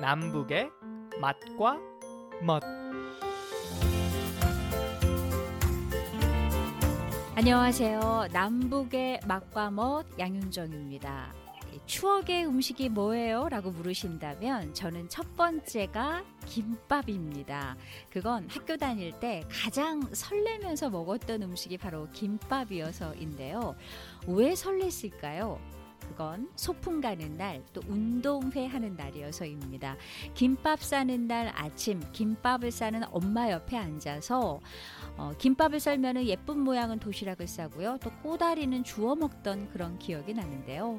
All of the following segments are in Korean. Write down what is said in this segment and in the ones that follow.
남북의 맛과 멋 안녕하세요. 남북의 맛과 멋 양윤정입니다. 추억의 음식이 뭐예요? 라고 물으신다면 저는 첫 번째가 김밥입니다. 그건 학교 다닐 때 가장 설레면서 먹었던 음식이 바로 김밥이어서인데요. 왜 설렜을까요? 그건 소풍 가는 날, 또 운동회 하는 날이어서입니다. 김밥 싸는 날 아침, 김밥을 싸는 엄마 옆에 앉아서 어, 김밥을 썰면 예쁜 모양은 도시락을 싸고요. 또 꼬다리는 주워 먹던 그런 기억이 나는데요.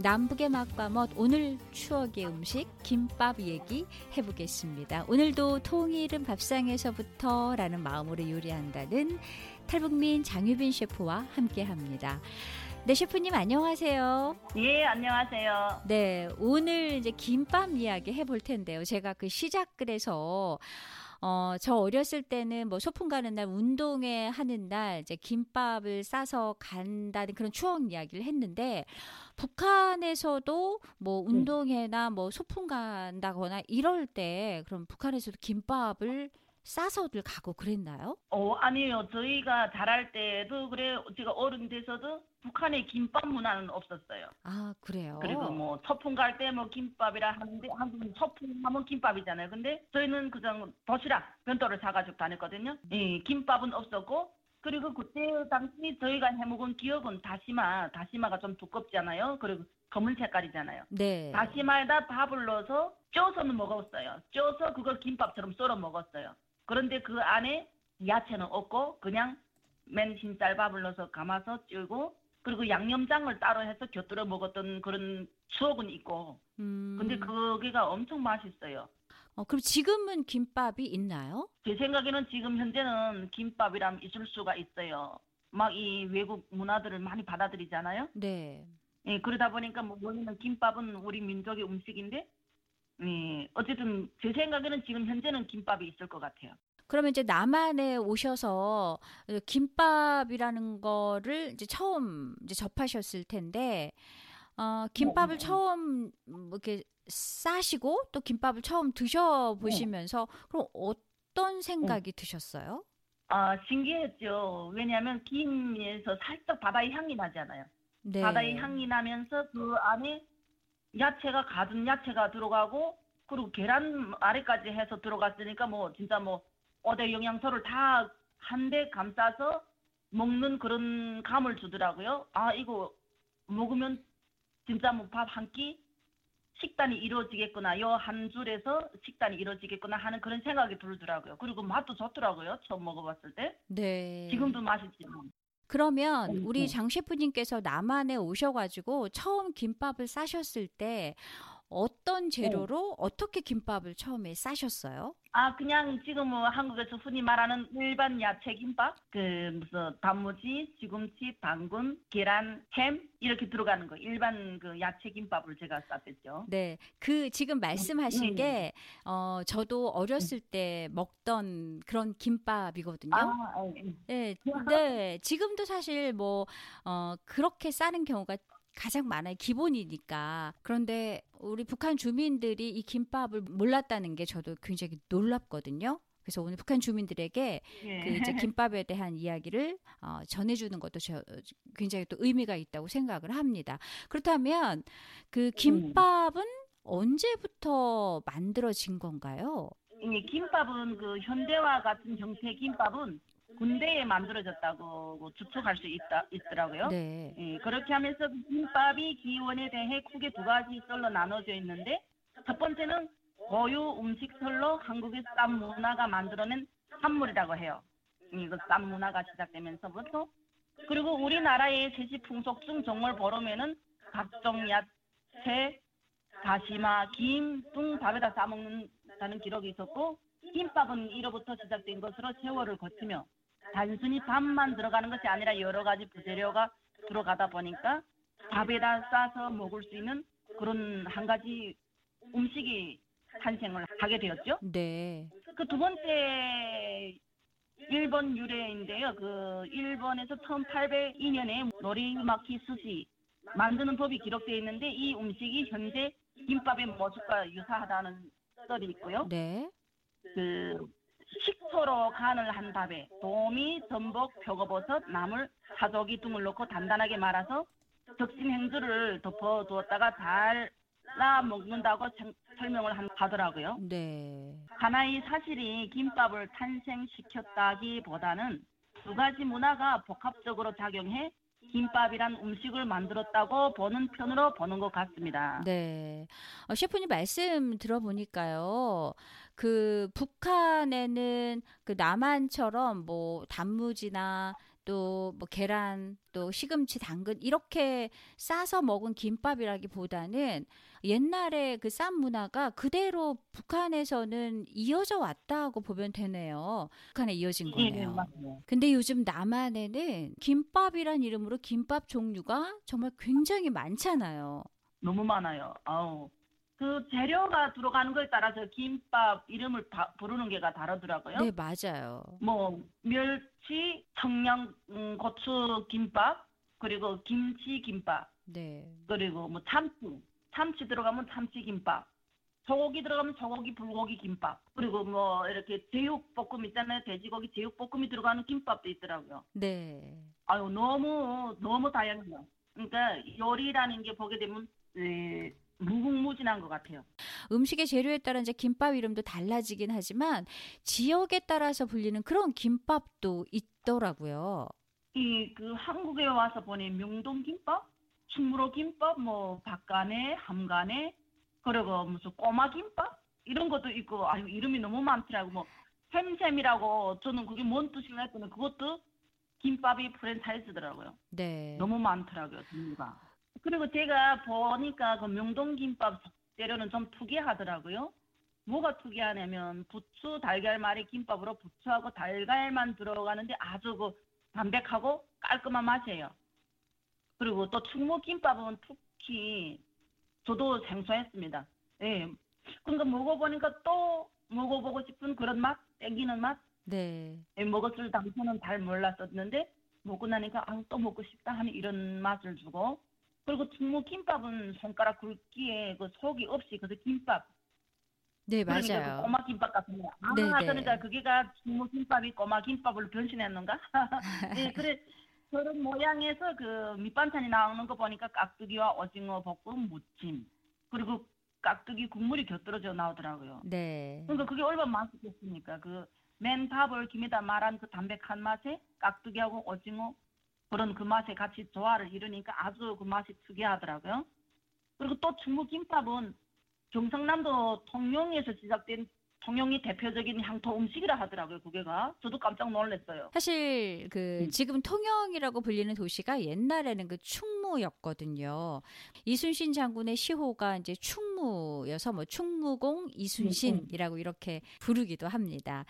남북의 맛과 멋 오늘 추억의 음식 김밥 얘기 해보겠습니다. 오늘도 통일은 밥상에서부터라는 마음으로 요리한다는 탈북민 장유빈 셰프와 함께합니다. 네 셰프님 안녕하세요. 예, 안녕하세요. 네 오늘 이제 김밥 이야기 해볼 텐데요. 제가 그 시작글에서 어, 저 어렸을 때는 뭐 소풍 가는 날, 운동회 하는 날, 이제 김밥을 싸서 간다는 그런 추억 이야기를 했는데, 북한에서도 뭐 네. 운동회나 뭐 소풍 간다거나 이럴 때, 그럼 북한에서도 김밥을 싸서들 가고 그랬나요? 어, 아니요. 저희가 자랄 때도 그래 제가 어른 돼서도 북한에 김밥 문화는 없었어요. 아, 그래요? 그리고 뭐 소풍 갈 때 뭐 김밥이라 하는데 한국은 소풍 하면 김밥이잖아요. 근데 저희는 그냥 도시락 변도를 사가지고 다녔거든요. 예, 김밥은 없었고 그리고 그때 당시 저희가 해먹은 기억은 다시마, 다시마가 좀 두껍잖아요. 그리고 검은 색깔이잖아요. 네. 다시마에다 밥을 넣어서 쪄서는 먹었어요. 쪄서 그걸 김밥처럼 썰어 먹었어요. 그런데 그 안에 야채는 없고 그냥 맨 흰쌀밥을 넣어서 감아서 찌고 그리고 양념장을 따로 해서 곁들여 먹었던 그런 추억은 있고 음, 근데 거기가 엄청 맛있어요. 어, 그럼 지금은 김밥이 있나요? 제 생각에는 지금 현재는 김밥이랑 있을 수가 있어요. 막 이 외국 문화들을 많이 받아들이잖아요. 네. 예, 그러다 보니까 뭐 원래는 김밥은 우리 민족의 음식인데, 예, 어쨌든 제 생각에는 지금 현재는 김밥이 있을 것 같아요. 그러면 이제 남한에 오셔서 김밥이라는 거를 이제 처음 이제 접하셨을 텐데, 어, 김밥을 네. 처음 뭐 이렇게 싸시고 또 김밥을 처음 드셔 보시면서 네. 그럼 어떤 생각이 드셨어요? 아, 신기했죠. 왜냐하면 김에서 살짝 바다의 향이 나잖아요. 네. 바다의 향이 나면서 그 안에 야채가 가진 야채가 들어가고 그리고 계란 아래까지 해서 들어갔으니까 뭐 진짜 뭐 5대 영양소를 다 한데 감싸서 먹는 그런 감을 주더라고요. 아 이거 먹으면 진짜 뭐 밥 한 끼 식단이 이루어지겠구나. 요 한 줄에서 식단이 이루어지겠구나 하는 그런 생각이 들더라고요. 그리고 맛도 좋더라고요. 처음 먹어봤을 때. 네. 지금도 맛있지만. 그러면 음, 우리 음. 장 셰프님께서 남한에 오셔가지고 처음 김밥을 싸셨을 때 어떤 재료로 어떻게 김밥을 처음에 싸셨어요? 아, 그냥 지금 뭐 한국에서 흔히 말하는 일반 야채 김밥, 그 무슨 단무지, 시금치, 당근, 계란, 햄 이렇게 들어가는 거 일반 그 야채 김밥을 제가 쌌었죠. 네, 그 지금 말씀하신 음. 게 어, 저도 어렸을 때 먹던 그런 김밥이거든요. 아. 네, 네, 지금도 사실 뭐 어, 그렇게 싸는 경우가 가장 많아요. 기본이니까. 그런데 우리 북한 주민들이 이 김밥을 몰랐다는 게 저도 굉장히 놀랍거든요. 그래서 오늘 북한 주민들에게 예. 그 이제 김밥에 대한 이야기를 어, 전해주는 것도 저, 굉장히 또 의미가 있다고 생각을 합니다. 그렇다면 그 김밥은 언제부터 만들어진 건가요? 이 김밥은 그 현대화 같은 형태의 김밥은 군대에 만들어졌다고 추측할 수 있다 있더라고요. 네. 예, 그렇게 하면서 그 김밥이 기원에 대해 크게 두 가지 썰로 나눠져 있는데 첫 번째는 고유 음식설로 한국의 쌈 문화가 만들어낸 산물이라고 해요. 이거 쌈 문화가 시작되면서부터 그리고 우리나라의 세시 풍속 중 정월 보름에는 각종 야채, 다시마, 김 등 밥에다 싸먹는다는 기록이 있었고 김밥은 이로부터 시작된 것으로 세월을 거치며 단순히 밥만 들어가는 것이 아니라 여러 가지 부재료가 들어가다 보니까 밥에다 싸서 먹을 수 있는 그런 한 가지 음식이 탄생을 하게 되었죠. 네. 그 두 번째 일본 유래인데요. 그 일본에서 1802년에 노리마키 스시 만드는 법이 기록되어 있는데 이 음식이 현재 김밥의 모습과 유사하다는 썰이 있고요. 네. 그 식초로 간을 한 밥에 도미, 전복, 표고버섯, 나물, 사조기 등을 넣고 단단하게 말아서 적신 행주를 덮어 두었다가 잘라 먹는다고 생- 설명을 한- 하더라고요. 네. 하나의 사실이 김밥을 탄생시켰다기보다는 두 가지 문화가 복합적으로 작용해 김밥이란 음식을 만들었다고 보는 편으로 보는 것 같습니다. 네. 어, 셰프님 말씀 들어보니까요. 그 북한에는 그 남한처럼 뭐 단무지나 또 뭐 계란 또 시금치 당근 이렇게 싸서 먹은 김밥이라기보다는 옛날에 그 쌈 문화가 그대로 북한에서는 이어져 왔다고 보면 되네요. 북한에 이어진 예, 거네요. 맞아요. 근데 요즘 남한에는 김밥이란 이름으로 김밥 종류가 정말 굉장히 많잖아요. 너무 많아요. 아우. 그 재료가 들어가는 거에 따라서 김밥 이름을 바- 부르는 게가 다르더라고요. 네, 맞아요. 뭐 멸치, 청양 음, 고추 김밥, 그리고 김치 김밥, 네. 그리고 뭐 참치, 참치 들어가면 참치 김밥, 소고기 들어가면 소고기 불고기 김밥, 그리고 뭐 이렇게 제육 볶음 있잖아요. 돼지고기 제육 볶음이 들어가는 김밥도 있더라고요. 네. 아유 너무 너무 다양해요. 그러니까 요리라는 게 보게 되면 에, 무궁무진한 것 같아요. 음식의 재료에 따라 이제 김밥 이름도 달라지긴 하지만 지역에 따라서 불리는 그런 김밥도 있더라고요. 이 그 한국에 와서 보니 명동 김밥, 충무로 김밥, 뭐 박간에, 함간에, 그리고 무슨 꼬마 김밥 이런 것도 있고 아유 이름이 너무 많더라고 뭐 햄샘이라고 저는 그게 뭔 뜻인가 했더니 그것도 김밥이 프랜차이즈더라고요. 네. 너무 많더라고요 종류가. 그리고 제가 보니까 그 명동 김밥 재료는 좀 특이하더라고요. 뭐가 특이하냐면 부추 달걀말이 김밥으로 부추하고 달걀만 들어가는데 아주 그 담백하고 깔끔한 맛이에요. 그리고 또 충무김밥은 특히 저도 생소했습니다. 예. 그러니까 먹어보니까 또 먹어보고 싶은 그런 맛, 땡기는 맛. 네. 예, 먹었을 당시는 잘 몰랐었는데 먹고 나니까 아, 또 먹고 싶다 하는 이런 맛을 주고 그리고 충무김밥은 손가락 굵기에 그 속이 없이 그 김밥 네, 그러니까 그 맞아요. 꼬마 김밥 같은 거. 아, 네네. 그러니까 그게가 충무김밥이 꼬마 김밥으로 변신했는가? 네, 그래 그런 모양에서 그 밑반찬이 나오는 거 보니까 깍두기와 오징어 볶음 무침 그리고 깍두기 국물이 곁들여져 나오더라고요. 네. 그러니까 그게 얼마나 맛있겠습니까? 그 맨 밥을 김에다 말한 그 담백한 맛에 깍두기하고 오징어 그런 그 맛에 같이 조화를 이루니까 아주 그 맛이 특이하더라고요. 그리고 또 충무김밥은 경상남도 통영에서 시작된 통영이 대표적인 향토 음식이라 하더라고요. 그게가 저도 깜짝 놀랐어요. 사실 그 음. 지금 통영이라고 불리는 도시가 옛날에는 그 충무였거든요. 이순신 장군의 시호가 이제 충무여서 뭐 충무공 음, 이순신이라고 이렇게 부르기도 합니다.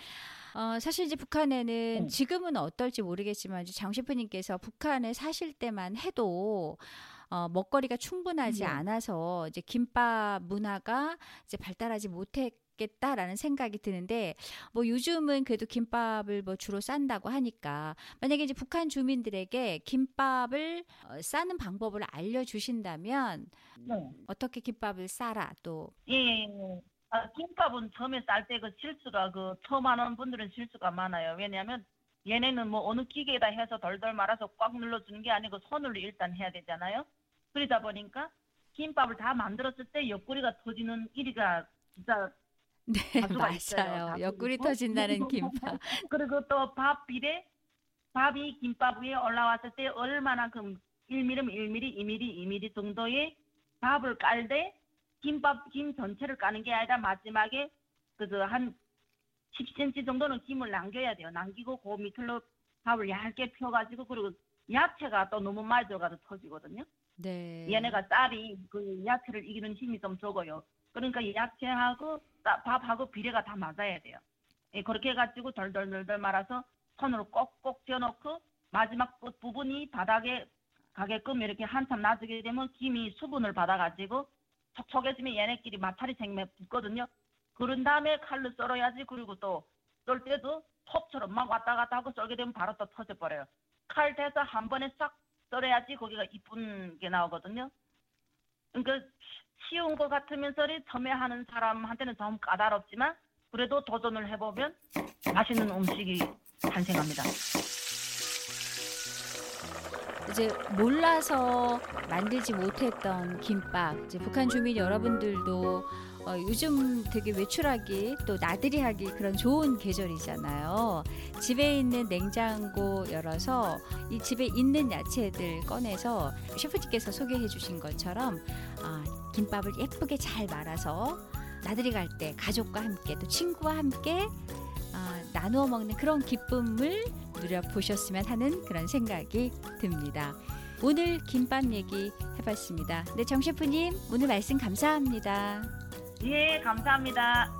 어, 사실 이제 북한에는 음. 지금은 어떨지 모르겠지만 장 셰프님께서 북한에 사실 때만 해도 어, 먹거리가 충분하지 네. 않아서 이제 김밥 문화가 이제 발달하지 못했 겠다라는 생각이 드는데 뭐 요즘은 그래도 김밥을 뭐 주로 싼다고 하니까 만약에 이제 북한 주민들에게 김밥을 어, 싸는 방법을 알려주신다면 네. 어떻게 김밥을 싸라 또 예, 예, 예. 아, 김밥은 처음에 쌀 때 그 실수가 그 처음 하는 분들은 실수가 많아요. 왜냐하면 얘네는 뭐 어느 기계에다 해서 덜덜 말아서 꽉 눌러주는 게 아니고 손으로 일단 해야 되잖아요. 그러다 보니까 김밥을 다 만들었을 때 옆구리가 터지는 일이가 진짜 네 있어요. 맞아요 가수 옆구리 있고. 터진다는 김밥 그리고 또 밥 비례 밥이 김밥 위에 올라왔을 때 얼마나큼 1mm, 1mm, 2mm, 2mm 정도의 밥을 깔되 김밥 김 전체를 까는 게 아니라 마지막에 그저 한 10cm 정도는 김을 남겨야 돼요. 남기고 그 밑으로 밥을 얇게 펴가지고 그리고 야채가 또 너무 많이 들어가서 터지거든요. 네 얘네가 쌀이 그 야채를 이기는 힘이 좀 적어요. 그러니까 야채하고 쌀- 밥하고 비례가 다 맞아야 돼요. 예, 그렇게 해가지고 덜덜덜덜 말아서 손으로 꼭꼭 쥐어놓고 마지막 끝 부분이 바닥에 가게끔 이렇게 한참 놔두게 되면 김이 수분을 받아가지고 촉촉해지면 얘네끼리 마찰이 생기면 붙거든요. 그런 다음에 칼로 썰어야지 그리고 또 썰 때도 톱처럼 막 왔다 갔다 하고 썰게 되면 바로 또 터져버려요. 칼 대서 한 번에 싹 썰어야지 거기가 이쁜 게 나오거든요. 그러니까 쉬운 것 같으면서 처음에 하는 사람한테는 좀 까다롭지만 그래도 도전을 해보면 맛있는 음식이 탄생합니다. 이제 몰라서 만들지 못했던 김밥. 이제 북한 주민 여러분들도 어, 요즘 되게 외출하기 또 나들이 하기 그런 좋은 계절이잖아요. 집에 있는 냉장고 열어서 이 집에 있는 야채들 꺼내서 셰프님께서 소개해 주신 것처럼 아, 김밥을 예쁘게 잘 말아서 나들이 갈 때 가족과 함께 또 친구와 함께 아, 나누어 먹는 그런 기쁨을 누려보셨으면 하는 그런 생각이 듭니다. 오늘 김밥 얘기 해봤습니다. 네, 정 셰프님 오늘 말씀 감사합니다. 예, 감사합니다.